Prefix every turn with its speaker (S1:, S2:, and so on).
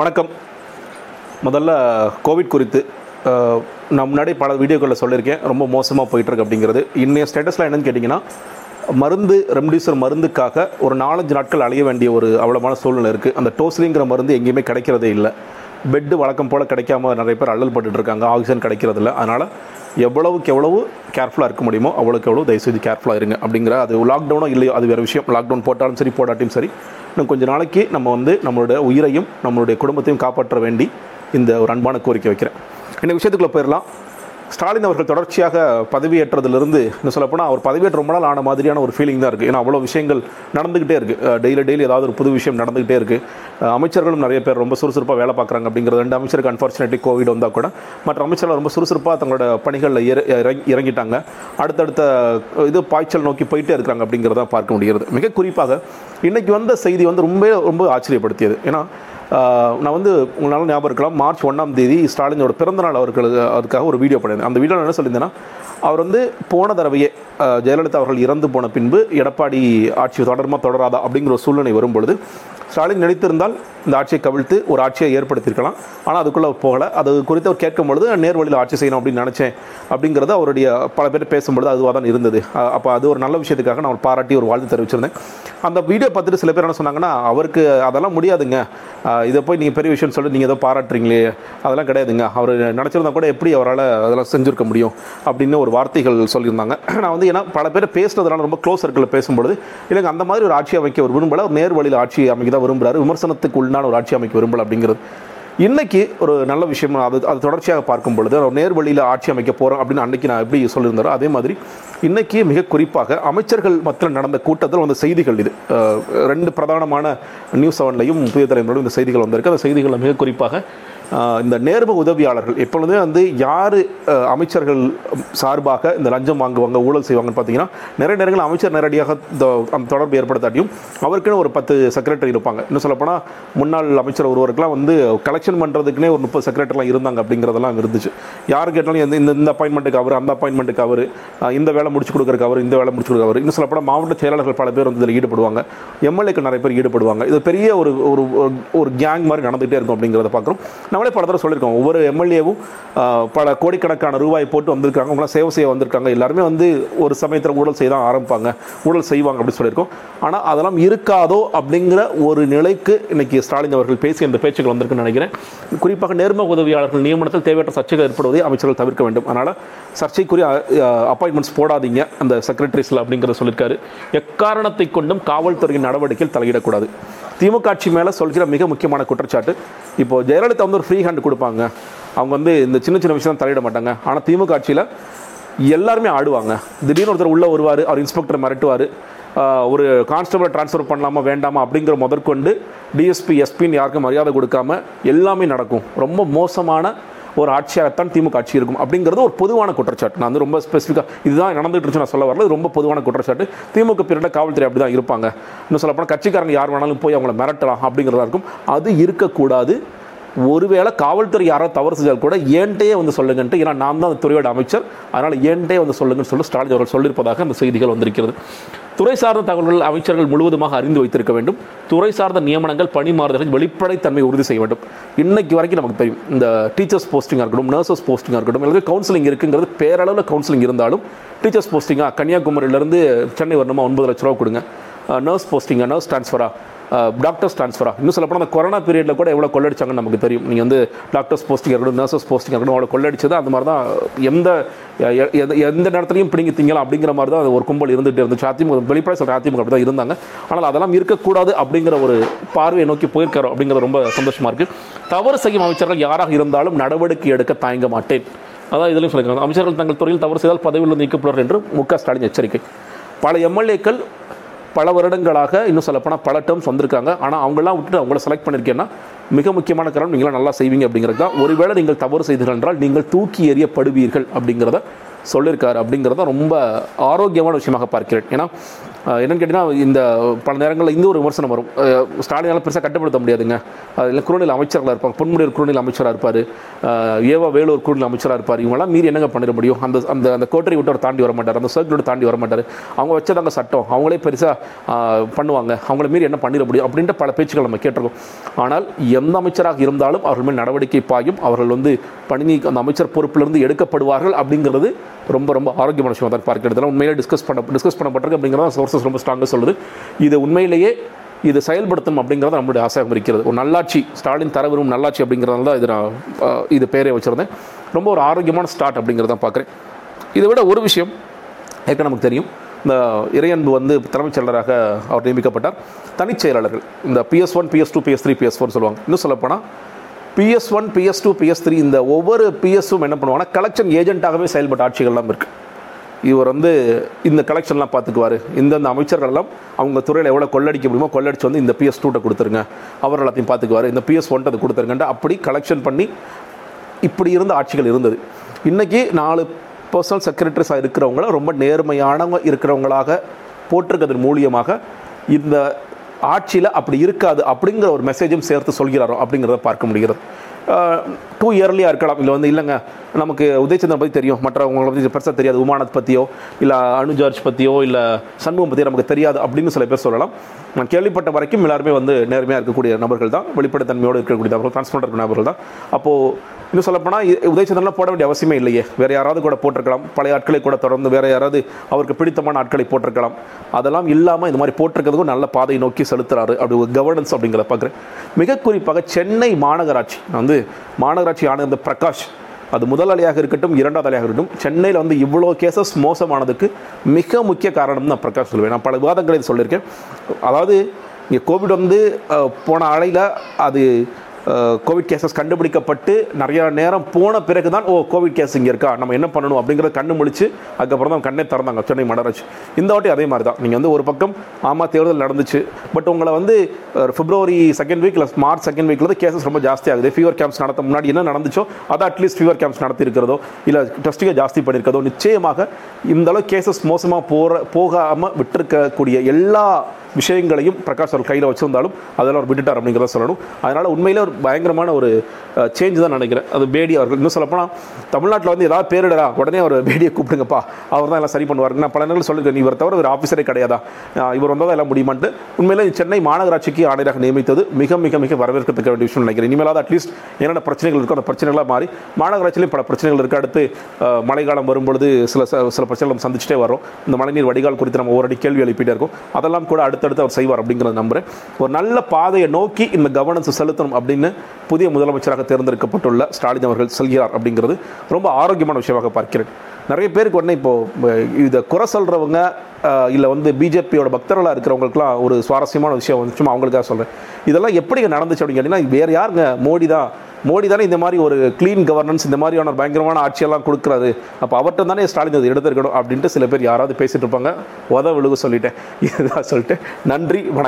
S1: வணக்கம். முதல்ல கோவிட் குறித்து நான் முன்னாடி பல வீடியோக்களில் சொல்லியிருக்கேன். ரொம்ப மோசமாக போயிட்டுருக்கு அப்படிங்கிறது. இன்னைய ஸ்டேட்டஸில் என்னென்னு கேட்டிங்கன்னா மருந்து ரெம்டிசிவர் மருந்துக்காக ஒரு நாலஞ்சு நாட்கள் அலைய வேண்டிய ஒரு அவ்வளோமான சூழ்நிலை இருக்குது அந்த டோஸ்லிங்கிற மருந்து எங்கேயுமே கிடைக்கிறதே இல்லை. பெட்டு வழக்கம் போல் கிடைக்காம நிறைய பேர் அல்லல் பட்டுட்டு இருக்காங்க. ஆக்சிஜன் கிடைக்கிறதில்ல. அதனால் எவ்வளவுக்கு எவ்வளவு கேர்ஃபுல்லாக இருக்க முடியுமோ அவ்வளோக்கு எவ்வளோ தயவுசெய்து கேர்ஃபுல்லாக இருங்க அப்படிங்கிற அது லாக்டவுனோ இல்லையோ அது வேறு விஷயம். லாக்டவுன் போட்டாலும் சரி போடாட்டியும் சரி. இன்னும் கொஞ்சம் நாளைக்கு நம்ம வந்து நம்மளுடைய உயிரையும் நம்மளுடைய குடும்பத்தையும் காப்பாற்ற வேண்டி இந்த ஒரு அன்பான கோரிக்கை வைக்கிறேன். இந்த விஷயத்துக்குள்ளே போயிடலாம். ஸ்டாலின் அவர்கள் தொடர்ச்சியாக பதவியேற்றதுலேருந்து இன்னும் சொல்லப்போனால் அவர் பதவியேற்ற ரொம்ப நாள் ஆன மாதிரியான ஒரு ஃபீலிங் தான் இருக்குது ஏன்னா அவ்வளோ விஷயங்கள் நடந்துக்கிட்டே இருக்குது டெய்லி டெய்லி ஏதாவது ஒரு புது விஷயம் நடந்துக்கிட்டே இருக்குது அமைச்சர்களும் நிறைய பேர் ரொம்ப சுறுசுறுப்பாக வேலை பார்க்குறாங்க அப்படிங்கிறது ரெண்டு அமைச்சருக்கு அன்ஃபார்ச்சுனேட்லி கோவிட் வந்தால் கூட. மற்ற அமைச்சர்கள் ரொம்ப சுறுசுறுப்பாக தங்களோட பணிகளில் இற இறங்கி- இறங்கிட்டாங்க. அடுத்தடுத்த இது பாய்ச்சல் நோக்கி போயிட்டே இருக்கிறாங்க அப்படிங்கிறத பார்க்க முடிகிறது. மிக குறிப்பாக இன்றைக்கி வந்த செய்தி வந்து ரொம்ப ரொம்ப ஆச்சரியப்படுத்தியது. ஏன்னா நான் வந்து உங்களால் ஞாபகம் இருக்கலாம். மார்ச் ஒன்றாம் தேதி ஸ்டாலினோட பிறந்தநாள் அவர்களுக்கு அதுக்காக ஒரு வீடியோ பண்ணியிருந்தேன். அந்த வீடியோவில் என்ன சொல்லியிருந்தேன்னா அவர் வந்து போன தடவையே ஜெயலலிதா அவர்கள் இறந்து போன பின்பு எடப்பாடி ஆட்சி தொடர்மா தொடராதா அப்படிங்கிற ஒரு சூழ்நிலை வரும்பொழுது ஸ்டாலின் நினைத்திருந்தால் இந்த ஆட்சியை கவிழ்த்து ஒரு ஆட்சியை ஏற்படுத்தியிருக்கலாம். ஆனால் அதுக்குள்ளே போகலை. அது குறித்து அவர் கேட்கும் பொழுது நேர் ஆட்சி செய்யணும் அப்படின்னு நினச்சேன் அப்படிங்கிறது அவருடைய பல பேர் பேசும்பொழுது அதுவாக தான் இருந்தது. அப்போ அது ஒரு நல்ல விஷயத்துக்காக நான் ஒரு பாராட்டி ஒரு வாழ்த்து தெரிவிச்சிருந்தேன். அந்த வீடியோ பார்த்துட்டு சில பேர் என்ன சொன்னாங்கன்னா அவருக்கு அதெல்லாம் முடியாதுங்க. இதை போய் நீங்கள் பெரிய விஷயம் சொல்லி நீங்கள் ஏதோ பாராட்டுறீங்களே. அதெல்லாம் கிடையாதுங்க. அவர் நினச்சிருந்தா கூட எப்படி அவரால் அதெல்லாம் செஞ்சுருக்க முடியும்? அப்படின்னு ஒரு வார்த்தைகள் சொல்லியிருந்தாங்க. நான் வந்து ஏன்னா பல பேர் பேசுனதுனால ரொம்ப க்ளோஸ் சர்க்கிளில் பேசும்பொழுது இல்லைங்க அந்த மாதிரி ஒரு ஆட்சி அமைக்க ஒரு விரும்பல. ஒரு நேர் வழியில் ஆட்சி அமைக்க விரும்புகிறாரு விமர்சனத்துக்கு உள்ளான ஒரு ஆட்சி அமைக்க விரும்பல அப்படிங்கிறது. இன்றைக்கி ஒரு நல்ல விஷயம் அது அது தொடர்ச்சியாக பார்க்கும் பொழுது ஒரு நேர்வழியில் ஆட்சி அமைக்க போகிறோம் அப்படின்னு அன்றைக்கி நான் எப்படி சொல்லியிருந்தாரோ அதே மாதிரி இன்றைக்கி மிக குறிப்பாக அமைச்சர்கள் மத்தியில் நடந்த கூட்டத்தில் வந்த செய்திகள் இது. ரெண்டு பிரதானமான நியூஸ் செவன்லையும் புதிய தலைமுறையிலும் இந்த செய்திகள் வந்திருக்கு. அந்த செய்திகளில் மிக குறிப்பாக இந்த நேர்ம உதவியாளர்கள் எப்பொழுதுமே வந்து யார் அமைச்சர்கள் சார்பாக இந்த லஞ்சம் வாங்குவாங்க ஊழல் செய்வாங்கன்னு பார்த்தீங்கன்னா நிறைய நேரங்கள் அமைச்சர் நேரடியாக இந்த அந்த தொடர்பு ஏற்படுத்தாட்டியும் அவருக்குன்னு ஒரு பத்து செக்ரட்டரி இருப்பாங்க. இன்னும் சொல்லப்போனால் முன்னாள் அமைச்சர் ஒருவருக்குலாம் வந்து கலெக்ஷன் பண்ணுறதுக்குனே ஒரு முப்பது செக்ரட்டரிலாம் இருந்தாங்க அப்படிங்கிறதெல்லாம் இருந்துச்சு. யார் கேட்டாலும் எந்த இந்த இந்த அப்பாயின்மெண்ட்டுக்கு அவர் அந்த அப்பாயின்மெண்ட்டுக்கு அவர் இந்த வேலை முடிச்சு கொடுக்குறக்கு அவர் இந்த வேலை முடிச்சு கொடுக்க அவர். இன்னும் சொல்லப்போனால் மாவட்ட செயலாளர்கள் பல பேர் வந்து இதில் ஈடுபடுவாங்க. எம்எல்ஏக்கு நிறைய பேர் ஈடுபடுவாங்க. இது பெரிய ஒரு ஒரு ஒரு- ஒரு கேங் மாதிரி நடந்துகிட்டே இருக்கும் அப்படிங்கிறத பார்க்குறோம். நம்மளே பல தடவை சொல்லியிருக்கோம். ஒவ்வொரு எம்எல்ஏவும் பல கோடிக்கணக்கான ரூபாய் போட்டு வந்திருக்காங்க. அவங்களாம் சேவை செய்ய வந்திருக்காங்க. எல்லாருமே வந்து ஒரு சமயத்தில் ஊழல் செய்ய தான் ஆரம்பிப்பாங்க. ஊழல் செய்வாங்க அப்படின்னு சொல்லியிருக்கோம். ஆனால் அதெல்லாம் இருக்காதோ அப்படிங்கிற ஒரு நிலைக்கு இன்னைக்கு ஸ்டாலின் அவர்கள் பேசி இந்த பேச்சுகள் வந்திருக்குன்னு நினைக்கிறேன். குறிப்பாக நேர்ம உதவியாளர்கள் நியமனத்தில் தேவையற்ற சர்ச்சைகள் ஏற்படுவதை அமைச்சர்கள் தவிர்க்க வேண்டும். அதனால் சர்ச்சைக்குரிய அப்பாயின்மெண்ட்ஸ் போடாதீங்க. அந்த செக்ரட்டரிஸில் அப்படிங்கிறத சொல்லியிருக்காரு. எக்காரணத்தை கொண்டும் காவல்துறையின் நடவடிக்கையில் தலையிடக்கூடாது. திமுக ஆட்சி மேலே சொல்கிற மிக முக்கியமான குற்றச்சாட்டு. இப்போ ஜெயலலிதா வந்து ஒரு ஃப்ரீ ஹேண்ட் கொடுப்பாங்க. அவங்க வந்து இந்த சின்ன சின்ன விஷயம் தலையிட மாட்டாங்க. ஆனால் திமுக ஆட்சியில் எல்லாருமே ஆடுவாங்க. திடீர்னு ஒருத்தர் உள்ளே வருவார் அவர் இன்ஸ்பெக்டர் மிரட்டுவார். ஒரு கான்ஸ்டபிளை ட்ரான்ஸ்ஃபர் பண்ணலாமா வேண்டாமா அப்படிங்கிற முதற்கொண்டு டிஎஸ்பி எஸ்பின்னு யாருக்கும் மரியாதை கொடுக்காம எல்லாமே நடக்கும். ரொம்ப மோசமான ஒரு ஆட்சியாகத்தான் திமுக ஆட்சி இருக்கும் அப்படிங்கிறது ஒரு பொதுவான குற்றச்சாட்டு. நான் வந்து ரொம்ப ஸ்பெசிஃபிக்காக இதுதான் நடந்துகிட்டு இருந்துச்சு நான் சொல்ல வரல. ரொம்ப பொதுவான குற்றச்சாட்டு. திமுக பீரியடில் காவல்துறை அப்படி தான் இருப்பாங்க. இன்னும் சொல்லப்போனால் கட்சிக்காரங்க யார் வேணாலும் போய் அவங்கள மிரட்டலாம் அப்படிங்கிறதா இருக்கும். அது இருக்கக்கூடாது. ஒருவேளை காவல்துறை யாராவது தவறு செஞ்சால் கூட ஏன்ட்டே வந்து சொல்லுங்கன்ட்டு ஏன்னா நான் தான் அந்த துறையோட அமைச்சர். அதனால் ஏன்ட்டே வந்து சொல்லுங்கன்னு சொல்லி ஸ்டாலின் அவர்கள் சொல்லியிருப்பதாக அந்த செய்திகள் வந்திருக்கிறது. துறை சார்ந்த தகவல்கள் அமைச்சர்கள் முழுவதுமாக அறிந்து வைத்திருக்க வேண்டும். துறை சார்ந்த நியமனங்கள் பணி மாறுதல்கள் வெளிப்படைத்தன்மை உறுதி செய்ய வேண்டும். இன்னைக்கு வரைக்கும் நமக்கு தெரியும் இந்த டீச்சர்ஸ் போஸ்டிங்காக இருக்கட்டும் நர்சஸ் போஸ்டிங்காக இருக்கட்டும் எல்லாமே கவுன்சிலிங் இருக்குங்கிறது பேரளவில் கவுன்சிலிங் இருந்தாலும் டீச்சர்ஸ் போஸ்டிங்காக கன்னியாகுமரியிலேருந்து சென்னை வரணுமா? ஒன்பது லட்ச ரூபா கொடுங்க. நர்ஸ் போஸ்டிங்கா நர்ஸ் ட்ரான்ஸ்ஃபராக டாக்டர்ஸ் ட்ரான்ஸ்ஃபரா இன்னும் சொல்லப்போனால் அந்த கொரோனா பீரியடில் கூட எவ்வளோ கொள்ளடிச்சாங்கன்னு நமக்கு தெரியும். நீங்கள் வந்து டாக்டர்ஸ் போஸ்டிங் இருக்கட்டும் நர்சஸ் போஸ்டிங் இருக்கட்டும் அவ்வளோ கொள்ளடிச்சது. அந்த மாதிரி தான் எந்த எந்த நேரத்துலையும் பிடிங்கி திங்கலாம் அப்படிங்கிற மாதிரி தான் அது ஒரு கும்பல் இருந்துகிட்டே இருந்துச்சு. அதிமுக வெளிப்படை சொல்கிற அதிமுக அப்படி தான் இருந்தாங்க. ஆனால் அதெல்லாம் இருக்கக்கூடாது அப்படிங்கிற ஒரு பார்வையை நோக்கி போயிருக்காரோ அப்படிங்கிறது ரொம்ப சந்தோஷமாக இருக்குது தவறு செய்யும் அமைச்சர்கள் யாராக இருந்தாலும் நடவடிக்கை எடுக்க தயங்க மாட்டேன். அதான் இதுலையும் சொல்லியிருக்காங்க. அமைச்சர்கள் தங்கள் துறையில் தவறு செய்தால் பதவியில் நீக்கப்படுவார் என்று மு க ஸ்டாலின் எச்சரிக்கை. பல எம்எல்ஏக்கள் பல வருடங்களாக இன்னும் சொல்லப்போனால் பல டேர்ம்ஸ் வந்திருக்காங்க. ஆனால் அவங்களாம் விட்டுட்டு அவங்கள செலக்ட் பண்ணியிருக்கேன்னா மிக முக்கியமான காரணம் நீங்களாம் நல்லா செய்வீங்க அப்படிங்கிறது தான் ஒருவேளை நீங்கள் தவறு செய்தீர்கள் என்றால் நீங்கள் தூக்கி எறியப்படுவீர்கள் அப்படிங்கிறத சொல்லியிருக்காரு அப்படிங்கிறத ரொம்ப ஆரோக்கியமான விஷயமாக பார்க்கிறேன். ஏன்னா என்னென்னு கேட்டிங்கன்னா இந்த பல நேரங்களில் இந்த ஒரு விமர்சனம் வரும். ஸ்டாலினால் பெருசாக கட்டுப்படுத்த முடியாதுங்க. அதில் குறுநில அமைச்சர்களாக இருப்பாங்க. பொன்முடியூர் குறுநில அமைச்சராக இருப்பார். ஏவா வேலூர் குறுநில அமைச்சராக இருப்பார். இவங்களாம் மீறி என்னங்க பண்ணிட முடியும்? அந்த அந்த அந்த கோட்டரை விட்டு அவர் தாண்டி வர மாட்டார். அந்த சர்க்கிளோட தாண்டி வர மாட்டார். அவங்க வச்சதாங்க சட்டம். அவங்களே பெருசாக பண்ணுவாங்க. அவங்கள மீறி என்ன பண்ணிட முடியும் அப்படின்ற பல பேச்சுக்கள் நம்ம கேட்டிருக்கோம். ஆனால் எந்த அமைச்சராக இருந்தாலும் அவர்கள் மேல் நடவடிக்கை பாயும். அவர்கள் வந்து பணி அந்த அமைச்சர் பொறுப்பிலிருந்து எடுக்கப்படுவார்கள் அப்படிங்கிறது ரொம்ப ரொம்ப ஆரோக்கியமான விஷயமாக தான் பார்க்கிறது இதெல்லாம் உண்மையிலே டிஸ்கஸ் பண்ண டிஸ்கஸ் பண்ணப்பட்டிருக்கு அப்படிங்கிறத சோர்சஸ் ரொம்ப ஸ்ட்ராங்காக சொல்லுது. இது உண்மையிலேயே இது செயல்படுத்தும் அப்படிங்கிறது நம்மளுடைய ஆசையாக இருக்கிறது ஒரு நல்லாட்சி ஸ்டாலின் தர விரும்பும் நல்லாட்சி அப்படிங்கிறதுனால தான் இது நான் இது பேரே வச்சுருந்தேன். ரொம்ப ஒரு ஆரோக்கியமான ஸ்டார்ட் அப்படிங்கிறத பார்க்குறேன். இதை விட ஒரு விஷயம் ஏற்க நமக்கு தெரியும். இந்த இறையன்பு வந்து தலைமைச் செயலராக அவர் நியமிக்கப்பட்டார். தனிச் செயலாளர்கள். இந்த PS one PS two PS three PS four சொல்லுவாங்க. இன்னும் சொல்லப்போனால் PS one PS two PS three இந்த ஒவ்வொரு பிஎஸ்ஸும் என்ன பண்ணுவாங்கன்னா கலெக்ஷன் ஏஜென்ட்டாகவே செயல்பட்ட ஆட்சிகள்லாம் இருக்குது இவர் வந்து இந்த கலெக்ஷன்லாம் பார்த்துக்குவார். இந்தந்த அமைச்சர்கள் எல்லாம் அவங்க துறையில் எவ்வளோ கொள்ளடிக்க முடியுமோ கொள்ளடிச்சு வந்து இந்த பிஎஸ் டூட்டை கொடுத்துருங்க. அவர் எல்லாத்தையும் பார்த்துக்குவார். இந்த பிஎஸ் ஒன்ட்டை கொடுத்துருங்கன்ட்டு அப்படி கலெக்ஷன் பண்ணி இப்படி இருந்த ஆட்சிகள் இருந்தது. இன்றைக்கி நாலு பர்சனல் செக்ரட்டரிஸாக இருக்கிறவங்கள ரொம்ப நேர்மையானவங்க இருக்கிறவங்களாக போட்டிருக்கிறதன் மூலியமாக இந்த ஆட்சியில் அப்படி இருக்காது அப்படிங்கிற ஒரு மெசேஜும் சேர்த்து சொல்கிறாரோ அப்படிங்கிறத பார்க்க முடிகிறது. டூ இயர்லியாக இருக்கலாம். இல்லை வந்து இல்லைங்க. நமக்கு உதயச்சந்திரன் பற்றி தெரியும். மற்றவங்களை பற்றி பெருசாக தெரியாது. உமானத் பற்றியோ இல்லை அனு ஜார்ஜ் பற்றியோ இல்லை சண்முகம் பற்றியோ நமக்கு தெரியாது அப்படின்னு சில பேர் சொல்லலாம். நான் கேள்விப்பட்ட வரைக்கும் எல்லாருமே வந்து நேர்மையாக இருக்கக்கூடிய நபர்கள் தான். வெளிப்படைத்தன்மையோடு இருக்கக்கூடிய நபர்கள் டிரான்ஸ்பரண்ட் இருக்கிற நபர்கள் தான். அப்போது இன்னும் சொல்லப்போனால் உதயச்சந்திரன்லாம் போட வேண்டிய அவசியமே இல்லையே. வேறு யாராவது கூட போட்டிருக்கலாம். பழைய ஆட்களை கூட தொடர்ந்து வேறு யாராவது அவருக்கு பிடித்தமான ஆட்களை போட்டிருக்கலாம். அதெல்லாம் இல்லாமல் இந்த மாதிரி போட்டிருக்கிறதுக்கும் நல்ல பாதையை நோக்கி செலுத்துறாரு. அப்படி ஒரு கவர்னன்ஸ் அப்படிங்கிறத பார்க்குறேன். மிக குறிப்பாக சென்னை மாநகராட்சி வந்து மாநகராட்சி ஆனந்த பிரகாஷ் அது முதல் அலையாக இருக்கட்டும் இரண்டாவது அலையாக இருக்கட்டும் சென்னையில் வந்து இவ்வளோ கேசஸ் மோசமானதுக்கு மிக முக்கிய காரணம் நான் பிரகாஷ் சொல்லுவேன். நான் பல விவாதங்களை சொல்லியிருக்கேன். அதாவது இங்கே கோவிட் வந்து போன அலையில் அது கோவிட் கேசஸ் கண்டுபிடிக்கப்பட்டு நிறைய நேரம் போன பிறகு தான் ஓ கோவிட் கேஸ் இங்கே இருக்கா? நம்ம என்ன பண்ணணும் அப்படிங்கிறத கண்ணு முழிச்சு அதுக்கப்புறம் தான் கண்ணே திறந்தாங்க சென்னை மாநகராட்சி இந்த வாட்டி அதே மாதிரி தான் நீங்கள் வந்து ஒரு பக்கம் ஆமாம் தேர்தல் நடந்துச்சு பட் உங்களை வந்து பிப்ரவரி செகண்ட் வீக் இல்லை மார்ச் செகண்ட் வீக்கில் தான் கேசஸ் ரொம்ப ஜாஸ்தி ஆகுது. ஃபீவர் கேம்ப்ஸ் நடத்த முன்னாடி என்ன நடந்துச்சோ அதை அட்லீஸ்ட் ஃபீவர் கேம்ப்ஸ் நடத்திருக்கிறதோ இல்லை டெஸ்டிங்கை ஜாஸ்தி பண்ணியிருக்கிறதோ நிச்சயமாக இந்த அளவு கேசஸ் மோசமாக போகிற போகாமல் விட்டுருக்கக்கூடிய எல்லா விஷயங்களையும் பிரகாஷ் அவர் கையில் வச்சிருந்தாலும் அதெல்லாம் அவர் விட்டுட்டார் அப்படிங்கிறத சொல்லணும். அதனால் உண்மையிலே ஒரு பயங்கரமான ஒரு சேஞ்ச் தான் நினைக்கிறேன். அது பேடி அவர்கள். இன்னும் சொல்லப்போனால் தமிழ்நாட்டில் வந்து ஏதாவது பேரிடரா உடனே அவர் பேடியை கூப்பிடுங்கப்பா. அவர் தான் எல்லாம் சரி பண்ணுவார். நான் பல நேரங்கள் சொல்லியிருக்கேன் இவர் தவிர ஒரு ஆஃபீஸரே கிடையாதா? இவர் வந்தால் எல்லாம் முடியுமான்ட்டு. உண்மையிலே சென்னை மாநகராட்சிக்கு ஆணையராக நியமித்தது மிக மிக மிக வரவேற்கத்தக்க வேண்டிய விஷயம் நினைக்கிறேன். இனிமேலாவது அட்லீஸ்ட் என்னென்ன பிரச்சனைகள் இருக்கோ அந்த பிரச்சனைகளாக மாறி மாநகராட்சியிலையும் பல பிரச்சனைகள் இருக்குது அடுத்து மழைக்காலம் வரும்பொழுது சில ச- சில பிரச்சனைகள் நம்ம சந்திச்சுட்டே வரோம் இந்த மழைநீர் வடிகால் குறித்து நம்ம ஒரு அடி கேள்வி எழுப்பிட்டே இருக்கோம். அதெல்லாம் கூட அடுத்து அடுத்தடுத்து அவர் செய்வார் அப்படிங்கிறத நம்புறேன். ஒரு நல்ல பாதையை நோக்கி இந்த கவர்னன்ஸ் செலுத்தணும் அப்படின்னு புதிய முதலமைச்சராக தேர்ந்தெடுக்கப்பட்டுள்ள ஸ்டாலின் அவர்கள் செல்கிறார் அப்படிங்கிறது ரொம்ப ஆரோக்கியமான விஷயமாக பார்க்கிறேன். நிறைய பேருக்கு உடனே இப்போது இதை குறை சொல்கிறவங்க இல்லை வந்து பிஜேபியோட பக்தர்களாக இருக்கிறவங்களுக்குலாம் ஒரு சுவாரஸ்யமான விஷயம் வந்து சும்மா அவங்களுக்காக சொல்கிறேன் இதெல்லாம் எப்படிங்க நடந்துச்சு அப்படின்னு கேட்டிங்கன்னா வேறு யாருங்க மோடி தான் மோடி தானே இந்த மாதிரி ஒரு க்ளீன் கவர்னன்ஸ் இந்த மாதிரியான பயங்கரமான ஆட்சியெல்லாம் கொடுக்குறாரு. அப்போ அவர்கிட்ட தானே ஸ்டாலின் அது எடுத்திருக்கணும் அப்படின்ட்டு சில பேர் யாராவது பேசிட்டு இருப்பாங்க. உத விழுக சொல்லிட்டேன். இதுதான் சொல்லிட்டு நன்றி வணக்கம்.